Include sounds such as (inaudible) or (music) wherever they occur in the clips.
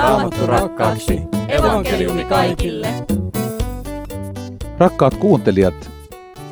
Raamattu rakkaaksi. Evankeliumi kaikille. Rakkaat kuuntelijat,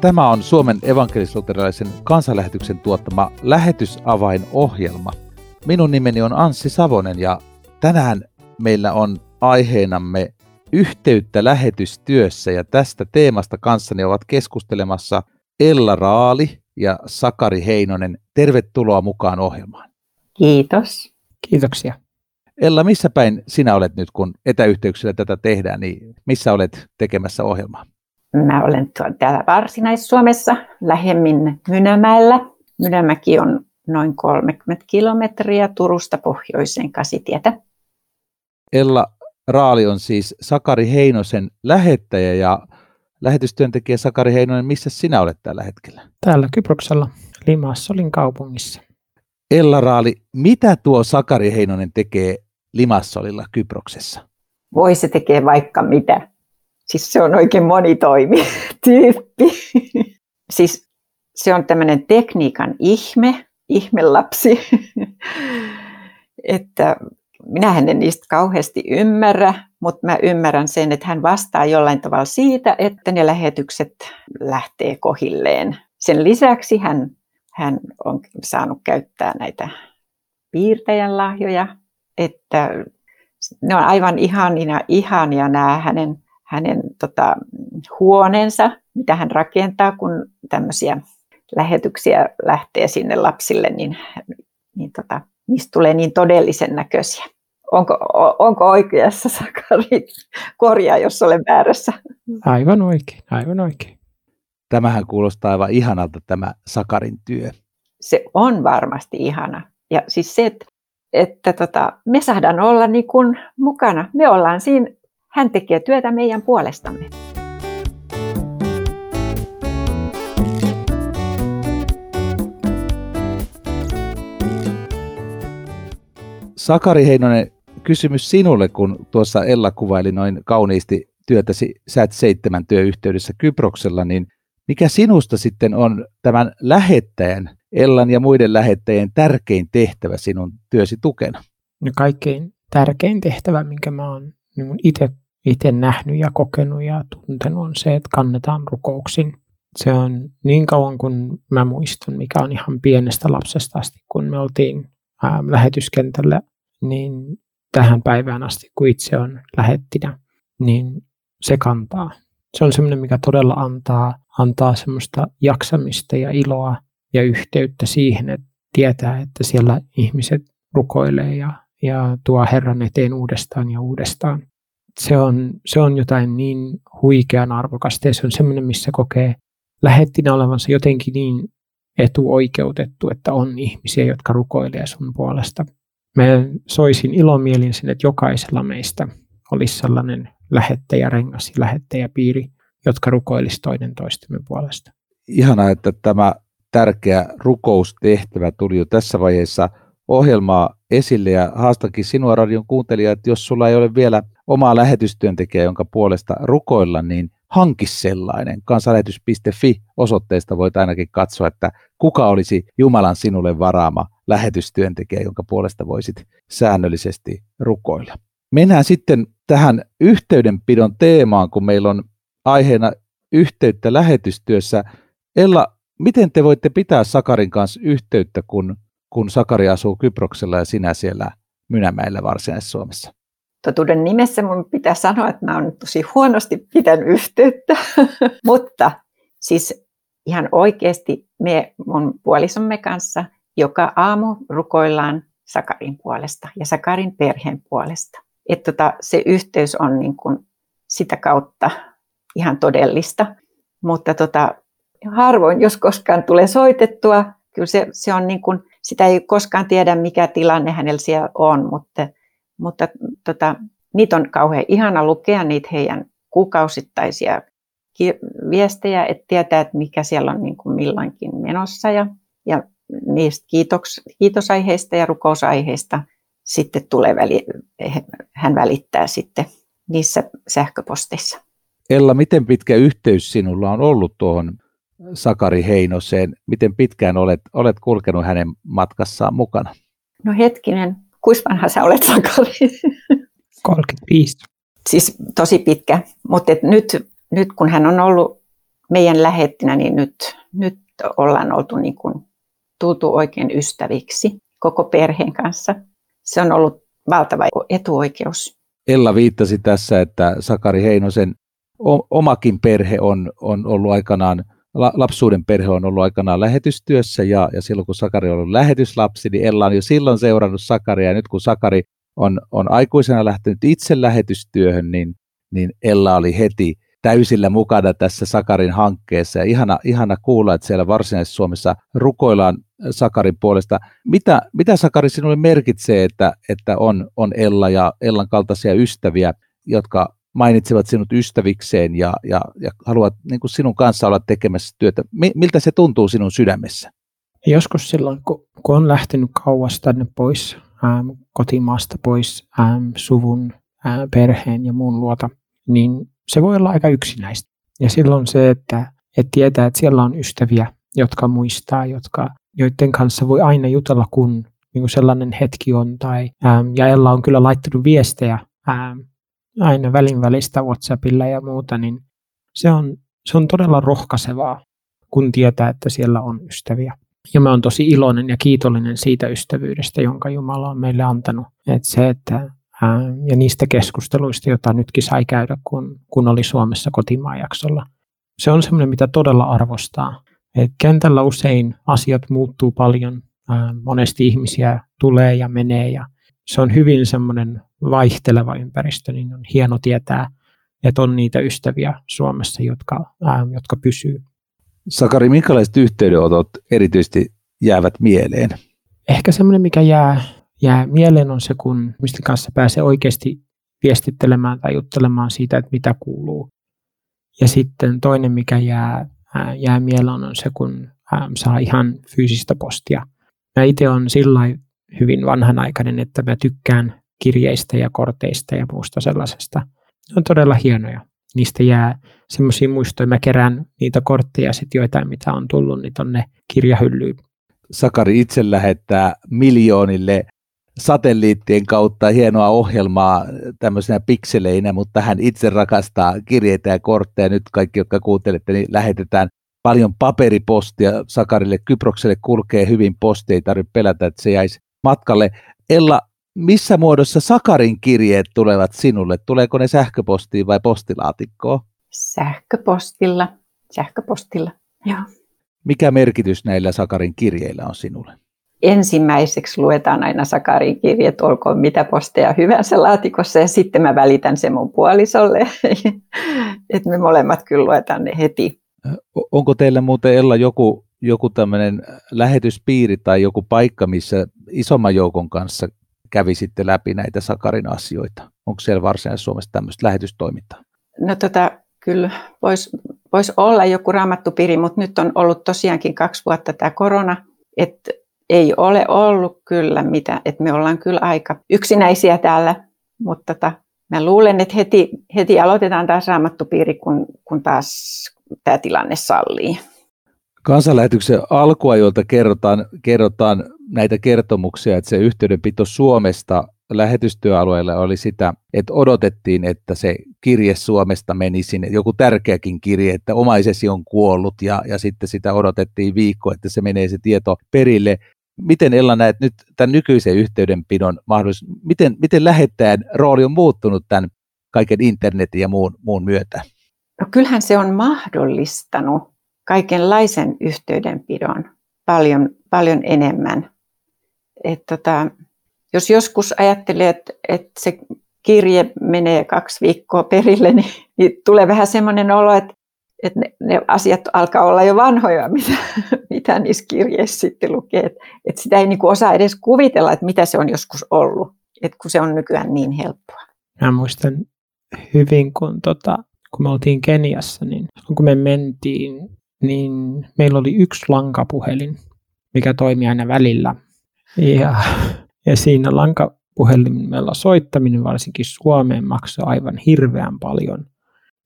tämä on Suomen evankelisluterilaisen kansanlähetyksen tuottama lähetysavainohjelma. Minun nimeni on Anssi Savonen ja tänään meillä on aiheenamme yhteyttä lähetystyössä ja tästä teemasta kanssani ovat keskustelemassa Ella Raali ja Sakari Heinonen. Tervetuloa mukaan ohjelmaan. Kiitos. Kiitoksia. Ella, missä päin sinä olet nyt, kun etäyhteyksillä tätä tehdään, niin missä olet tekemässä ohjelmaa? Mä olen täällä Varsinais-Suomessa, lähemmin Mynämäellä. Mynämäki on noin 30 kilometriä Turusta pohjoiseen Kasitietä. Ella Raali on siis Sakari Heinosen lähettäjä ja lähetystyöntekijä Sakari Heinonen, missä sinä olet tällä hetkellä? Täällä Kyproksella, Limassolin kaupungissa. Ella Raali, mitä tuo Sakari Heinonen tekee Limassolilla Kyproksessa? Voi se tekee vaikka mitä. Siis se on oikein monitoimi (laughs) tyyppi. siis se on tämmöinen tekniikan ihme, ihmelapsi. (laughs) että minähän en niistä kauheasti ymmärrä, mutta mä ymmärrän sen, että hän vastaa jollain tavalla siitä, että ne lähetykset lähtee kohilleen. Sen lisäksi hän, hän on saanut käyttää näitä piirtäjän lahjoja, että ne on aivan ihania, ihania nämä hänen, hänen tota, huoneensa, mitä hän rakentaa, kun tämmöisiä lähetyksiä lähtee sinne lapsille, niin, niin tota, niistä tulee niin todellisen näköisiä. Onko, onko oikeassa Sakari? Korjaa, jos olen väärässä. Aivan oikein, aivan oikein. Tämähän kuulostaa aivan ihanalta tämä Sakarin työ. Se on varmasti ihana. Ja siis se, että, että tota, me saadaan olla niin kuin mukana. Me ollaan siinä, hän tekee työtä meidän puolestamme. Sakari Heinonen, kysymys sinulle, kun tuossa Ella kuvaili noin kauniisti työtäsi Sät seitsemän työyhteydessä Kyproksella, niin mikä sinusta sitten on tämän lähettäjän, Ellan ja muiden lähettäjien tärkein tehtävä sinun työsi tukena? No kaikkein tärkein tehtävä, minkä mä oon niin itse itse nähnyt ja kokenut ja tuntenut on se, että kannetaan rukouksin. Se on niin kauan kuin mä muistan, mikä on ihan pienestä lapsesta asti, kun me oltiin ää, lähetyskentällä, niin tähän päivään asti, kun itse on lähettinä, niin se kantaa. Se on semmoinen, mikä todella antaa, antaa semmoista jaksamista ja iloa ja yhteyttä siihen, että tietää, että siellä ihmiset rukoilee ja, ja tuo Herran eteen uudestaan ja uudestaan. Se on, se on jotain niin huikean arvokasta ja se on semmoinen, missä kokee lähettinä olevansa jotenkin niin etuoikeutettu, että on ihmisiä, jotka rukoilee sun puolesta. Mä soisin ilomielin sen, että jokaisella meistä olisi sellainen lähettäjärengas ja lähettäjäpiiri, jotka rukoilisi toinen toistemme puolesta. Ihana, että tämä tärkeä rukoustehtävä tuli jo tässä vaiheessa ohjelmaa esille ja haastakin sinua radion kuuntelija, että jos sulla ei ole vielä omaa lähetystyöntekijää, jonka puolesta rukoilla, niin hanki sellainen. Kansanlähetys.fi osoitteesta voit ainakin katsoa, että kuka olisi Jumalan sinulle varaama lähetystyöntekijä, jonka puolesta voisit säännöllisesti rukoilla. Mennään sitten tähän yhteydenpidon teemaan, kun meillä on aiheena yhteyttä lähetystyössä. Ella, miten te voitte pitää Sakarin kanssa yhteyttä, kun, kun Sakari asuu Kyproksella ja sinä siellä Mynämäellä Varsinais-Suomessa? Totuuden nimessä mun pitää sanoa, että mä oon tosi huonosti pitänyt yhteyttä, (laughs) mutta siis ihan oikeasti me mun puolisomme kanssa joka aamu rukoillaan Sakarin puolesta ja Sakarin perheen puolesta. Että tota, se yhteys on niin kuin sitä kautta ihan todellista. Mutta tota, harvoin, jos koskaan tulee soitettua, kyllä se, se on niin kuin, sitä ei koskaan tiedä, mikä tilanne hänellä siellä on, mutta, mutta tota, niitä on kauhean ihana lukea, niitä heidän kuukausittaisia viestejä, että tietää, että mikä siellä on niin kuin milloinkin menossa ja, ja niistä kiitoks, kiitosaiheista ja rukousaiheista sitten tulee väli, hän välittää sitten niissä sähköposteissa. Ella, miten pitkä yhteys sinulla on ollut tuohon Sakari Heinoseen? Miten pitkään olet, olet kulkenut hänen matkassaan mukana? No hetkinen, kuinka vanha sä olet Sakari? (laughs) 35. Siis tosi pitkä, mutta et nyt, nyt kun hän on ollut meidän lähettinä, niin nyt, nyt ollaan oltu niin kuin, tultu oikein ystäviksi koko perheen kanssa. Se on ollut valtava etuoikeus. Ella viittasi tässä, että Sakari Heinosen omakin perhe on, on ollut aikanaan, lapsuuden perhe on ollut aikanaan lähetystyössä ja, ja silloin kun Sakari on ollut lähetyslapsi, niin Ella on jo silloin seurannut Sakaria ja nyt kun Sakari on, on aikuisena lähtenyt itse lähetystyöhön, niin, niin Ella oli heti täysillä mukana tässä Sakarin hankkeessa ja ihana, ihana kuulla, että siellä Varsinais-Suomessa rukoillaan Sakarin puolesta. Mitä, mitä Sakari sinulle merkitsee, että, että on, on Ella ja Ellan kaltaisia ystäviä, jotka mainitsevat sinut ystävikseen ja, ja, ja haluavat niin kuin sinun kanssa olla tekemässä työtä. Miltä se tuntuu sinun sydämessä? Joskus silloin, kun, kun on lähtenyt kauas tänne pois, ähm, kotimaasta pois, ähm, suvun, äh, perheen ja muun luota, niin se voi olla aika yksinäistä. Ja silloin se, että, että tietää, että siellä on ystäviä, jotka muistaa, jotka, joiden kanssa voi aina jutella, kun niin sellainen hetki on. Tai, ähm, ja Ella on kyllä laittanut viestejä ähm, aina välin välistä WhatsAppilla ja muuta, niin se on, se on todella rohkaisevaa, kun tietää, että siellä on ystäviä. Ja mä oon tosi iloinen ja kiitollinen siitä ystävyydestä, jonka Jumala on meille antanut. Että se, että, ää, ja niistä keskusteluista, joita nytkin sai käydä, kun, kun oli Suomessa kotimaajaksolla. Se on semmoinen, mitä todella arvostaa. Et kentällä usein asiat muuttuu paljon, ää, monesti ihmisiä tulee ja menee ja se on hyvin semmoinen vaihteleva ympäristö, niin on hieno tietää, että on niitä ystäviä Suomessa, jotka, ää, jotka pysyy. Sakari, minkälaiset yhteydenotot erityisesti jäävät mieleen? Ehkä semmoinen, mikä jää, jää mieleen on se, kun mistä kanssa pääsee oikeasti viestittelemään tai juttelemaan siitä, että mitä kuuluu. Ja sitten toinen, mikä jää, ää, jää mieleen on se, kun ää, saa ihan fyysistä postia. Mä itse on sillä hyvin vanhanaikainen, että mä tykkään kirjeistä ja korteista ja muusta sellaisesta. Ne on todella hienoja. Niistä jää semmoisia muistoja. Mä kerään niitä kortteja sitten joitain, mitä on tullut, niin tonne kirjahyllyyn. Sakari itse lähettää miljoonille satelliittien kautta hienoa ohjelmaa tämmöisenä pikseleinä, mutta hän itse rakastaa kirjeitä ja kortteja. Nyt kaikki, jotka kuuntelette, niin lähetetään paljon paperipostia Sakarille. Kyprokselle kulkee hyvin posti, ei tarvitse pelätä, että se jäisi matkalle. Ella, missä muodossa Sakarin kirjeet tulevat sinulle? Tuleeko ne sähköpostiin vai postilaatikkoon? Sähköpostilla. Sähköpostilla, joo. Mikä merkitys näillä Sakarin kirjeillä on sinulle? Ensimmäiseksi luetaan aina Sakarin kirjeet, olkoon mitä posteja hyvänsä laatikossa, ja sitten mä välitän sen mun puolisolle. (laughs) että me molemmat kyllä luetaan ne heti. Onko teillä muuten Ella joku, joku tämmöinen lähetyspiiri tai joku paikka, missä isomman joukon kanssa kävisitte läpi näitä Sakarin asioita? Onko siellä Varsinais-Suomessa tämmöistä lähetystoimintaa? No tota, kyllä voisi vois olla joku raamattupiiri, mutta nyt on ollut tosiaankin kaksi vuotta tämä korona, että ei ole ollut kyllä mitä, että me ollaan kyllä aika yksinäisiä täällä, mutta tota, mä luulen, että heti, heti aloitetaan taas raamattupiiri, kun, kun taas tämä tilanne sallii. Kansanlähetyksen alkuajoilta kerrotaan, kerrotaan näitä kertomuksia, että se yhteydenpito Suomesta lähetystyöalueella oli sitä, että odotettiin, että se kirje Suomesta meni sinne, joku tärkeäkin kirje, että omaisesi on kuollut ja, ja sitten sitä odotettiin viikko, että se menee se tieto perille. Miten Ella näet nyt tämän nykyisen yhteydenpidon mahdollisuus, miten, miten lähettäjän rooli on muuttunut tämän kaiken internetin ja muun, muun myötä? No kyllähän se on mahdollistanut kaikenlaisen yhteydenpidon paljon, paljon enemmän. Et tota, jos joskus ajattelee, että, että se kirje menee kaksi viikkoa perille, (laughs) niin, niin tulee vähän semmoinen olo, että, että ne, ne asiat alkaa olla jo vanhoja, (laughs) mitä, mitä niissä kirjeissä sitten lukee. Että, että sitä ei niin kuin osaa edes kuvitella, että mitä se on joskus ollut, että kun se on nykyään niin helppoa. Mä muistan hyvin, kun, tota, kun me oltiin Keniassa, niin kun me mentiin niin meillä oli yksi lankapuhelin, mikä toimi aina välillä. Ja, ja siinä lankapuhelimella soittaminen varsinkin Suomeen maksoi aivan hirveän paljon.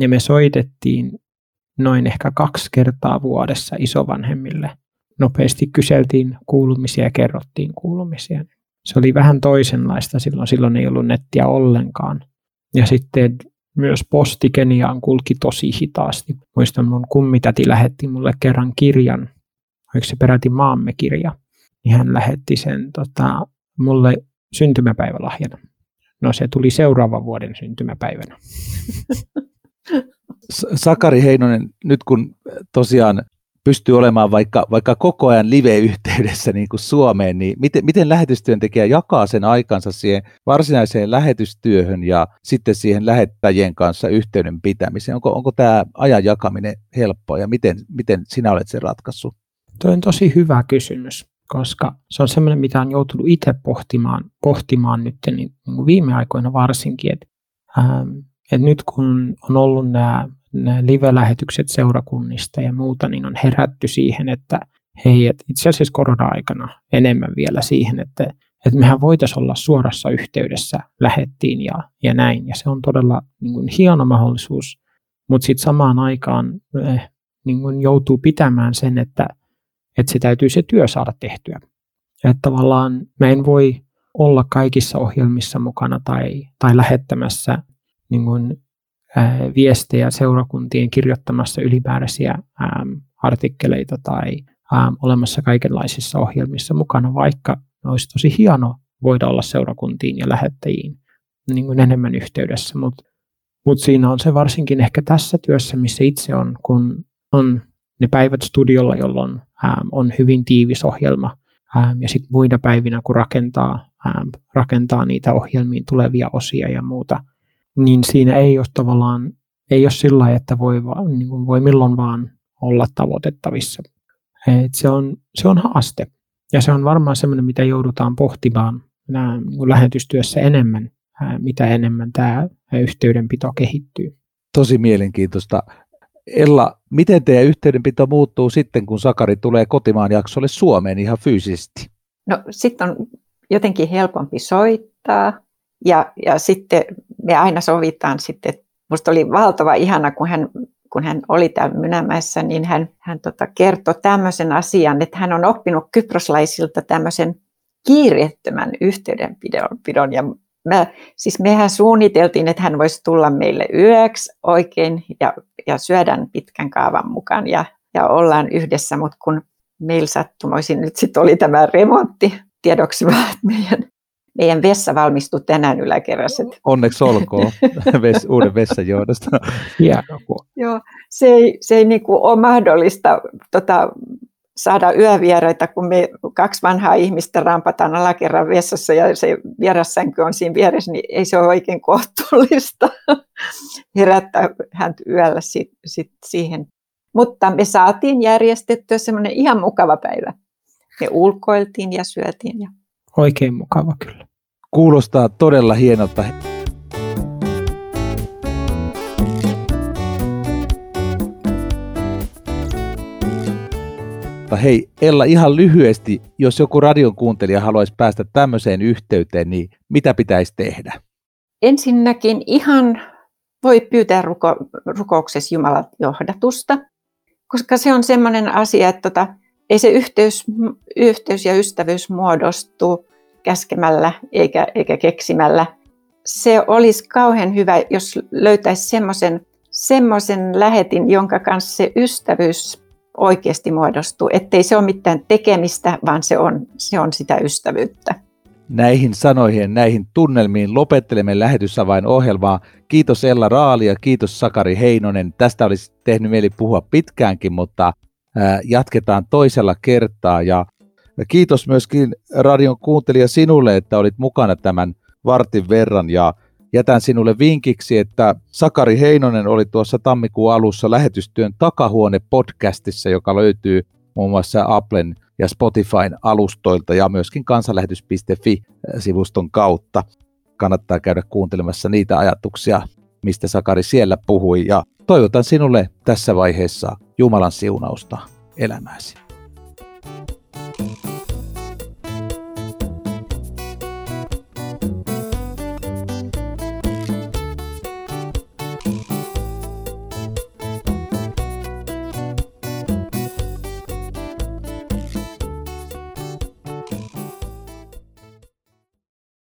Ja me soitettiin noin ehkä kaksi kertaa vuodessa isovanhemmille. Nopeasti kyseltiin kuulumisia ja kerrottiin kuulumisia. se oli vähän toisenlaista silloin. Silloin ei ollut nettiä ollenkaan. Ja sitten myös posti Keniaan kulki tosi hitaasti. Muistan, mun kummitäti lähetti mulle kerran kirjan, oliko se peräti maamme kirja, niin hän lähetti sen tota, mulle syntymäpäivälahjana. No se tuli seuraavan vuoden syntymäpäivänä. Sakari Heinonen, nyt kun tosiaan pystyy olemaan vaikka, vaikka koko ajan live-yhteydessä niin kuin Suomeen, niin miten, miten lähetystyöntekijä jakaa sen aikansa siihen varsinaiseen lähetystyöhön ja sitten siihen lähettäjien kanssa yhteyden pitämiseen? Onko, onko tämä ajan jakaminen helppoa ja miten, miten sinä olet sen ratkaissut? Tuo on tosi hyvä kysymys, koska se on semmoinen, mitä on joutunut itse pohtimaan, pohtimaan nyt niin, niin viime aikoina varsinkin, että, ähm, että nyt kun on ollut nämä live-lähetykset seurakunnista ja muuta, niin on herätty siihen, että hei, et itse asiassa korona-aikana enemmän vielä siihen, että, että mehän voitaisiin olla suorassa yhteydessä lähettiin ja, ja näin. Ja se on todella niin kuin, hieno mahdollisuus, mutta sitten samaan aikaan eh, niin kuin joutuu pitämään sen, että, että se täytyy se työ saada tehtyä. Että tavallaan mä en voi olla kaikissa ohjelmissa mukana tai, tai lähettämässä niin kuin viestejä seurakuntien kirjoittamassa ylimääräisiä artikkeleita tai olemassa kaikenlaisissa ohjelmissa mukana, vaikka olisi tosi hieno voida olla seurakuntiin ja lähettäjiin niin kuin enemmän yhteydessä, mutta mut siinä on se varsinkin ehkä tässä työssä, missä itse on, kun on ne päivät studiolla, jolloin on hyvin tiivis ohjelma, ähm, ja sitten muina päivinä, kun rakentaa, ähm, rakentaa niitä ohjelmiin tulevia osia ja muuta, niin siinä ei ole tavallaan, ei ole sillä että voi, niin kuin voi milloin vaan olla tavoitettavissa. Et se, on, se on haaste. Ja se on varmaan semmoinen, mitä joudutaan pohtimaan nämä, niin lähetystyössä enemmän, mitä enemmän tämä yhteydenpito kehittyy. Tosi mielenkiintoista. Ella, miten teidän yhteydenpito muuttuu sitten, kun Sakari tulee kotimaan jaksolle Suomeen ihan fyysisesti? No sitten on jotenkin helpompi soittaa ja, ja sitten me aina sovitaan sitten, musta oli valtava ihana, kun hän, kun hän oli täällä Mynämäessä, niin hän, hän tota kertoi tämmöisen asian, että hän on oppinut kyproslaisilta tämmöisen kiireettömän yhteydenpidon. Ja mä, siis mehän suunniteltiin, että hän voisi tulla meille yöksi oikein ja, ja syödään pitkän kaavan mukaan ja, ja ollaan yhdessä, mutta kun meillä sattumoisin nyt sitten oli tämä remontti, tiedoksi vaan, että meidän meidän vessa valmistui tänään yläkerrassa. Onneksi olkoon (laughs) ves, uuden vessan johdosta. Joo, se ei, se ei niin kuin ole mahdollista tota, saada yövieraita, kun me kaksi vanhaa ihmistä rampataan alakerran vessassa ja se vierassänky on siinä vieressä, niin ei se ole oikein kohtuullista (laughs) herättää häntä yöllä sit, sit siihen. Mutta me saatiin järjestettyä semmoinen ihan mukava päivä. Me ulkoiltiin ja syötiin ja Oikein mukava kyllä. Kuulostaa todella hienolta. Hei Ella, ihan lyhyesti, jos joku radion kuuntelija haluaisi päästä tämmöiseen yhteyteen, niin mitä pitäisi tehdä? Ensinnäkin ihan voi pyytää ruko, rukouksessa Jumalan johdatusta, koska se on semmoinen asia, että tota, ei se yhteys, yhteys ja ystävyys muodostu käskemällä eikä, eikä keksimällä. Se olisi kauhean hyvä, jos löytäisi semmoisen semmoisen lähetin, jonka kanssa se ystävyys oikeasti muodostuu. Ettei se ole mitään tekemistä, vaan se on, se on sitä ystävyyttä. Näihin sanoihin, näihin tunnelmiin lopettelemme lähetysavain ohjelmaa. Kiitos Ella Raali ja kiitos Sakari Heinonen. Tästä olisi tehnyt mieli puhua pitkäänkin, mutta jatketaan toisella kertaa. Ja kiitos myöskin radion kuuntelija sinulle, että olit mukana tämän vartin verran. Ja jätän sinulle vinkiksi, että Sakari Heinonen oli tuossa tammikuun alussa lähetystyön takahuone podcastissa, joka löytyy muun muassa Applen ja Spotifyn alustoilta ja myöskin kansanlähetys.fi-sivuston kautta. Kannattaa käydä kuuntelemassa niitä ajatuksia, mistä Sakari siellä puhui. Ja toivotan sinulle tässä vaiheessa Jumalan siunausta elämääsi.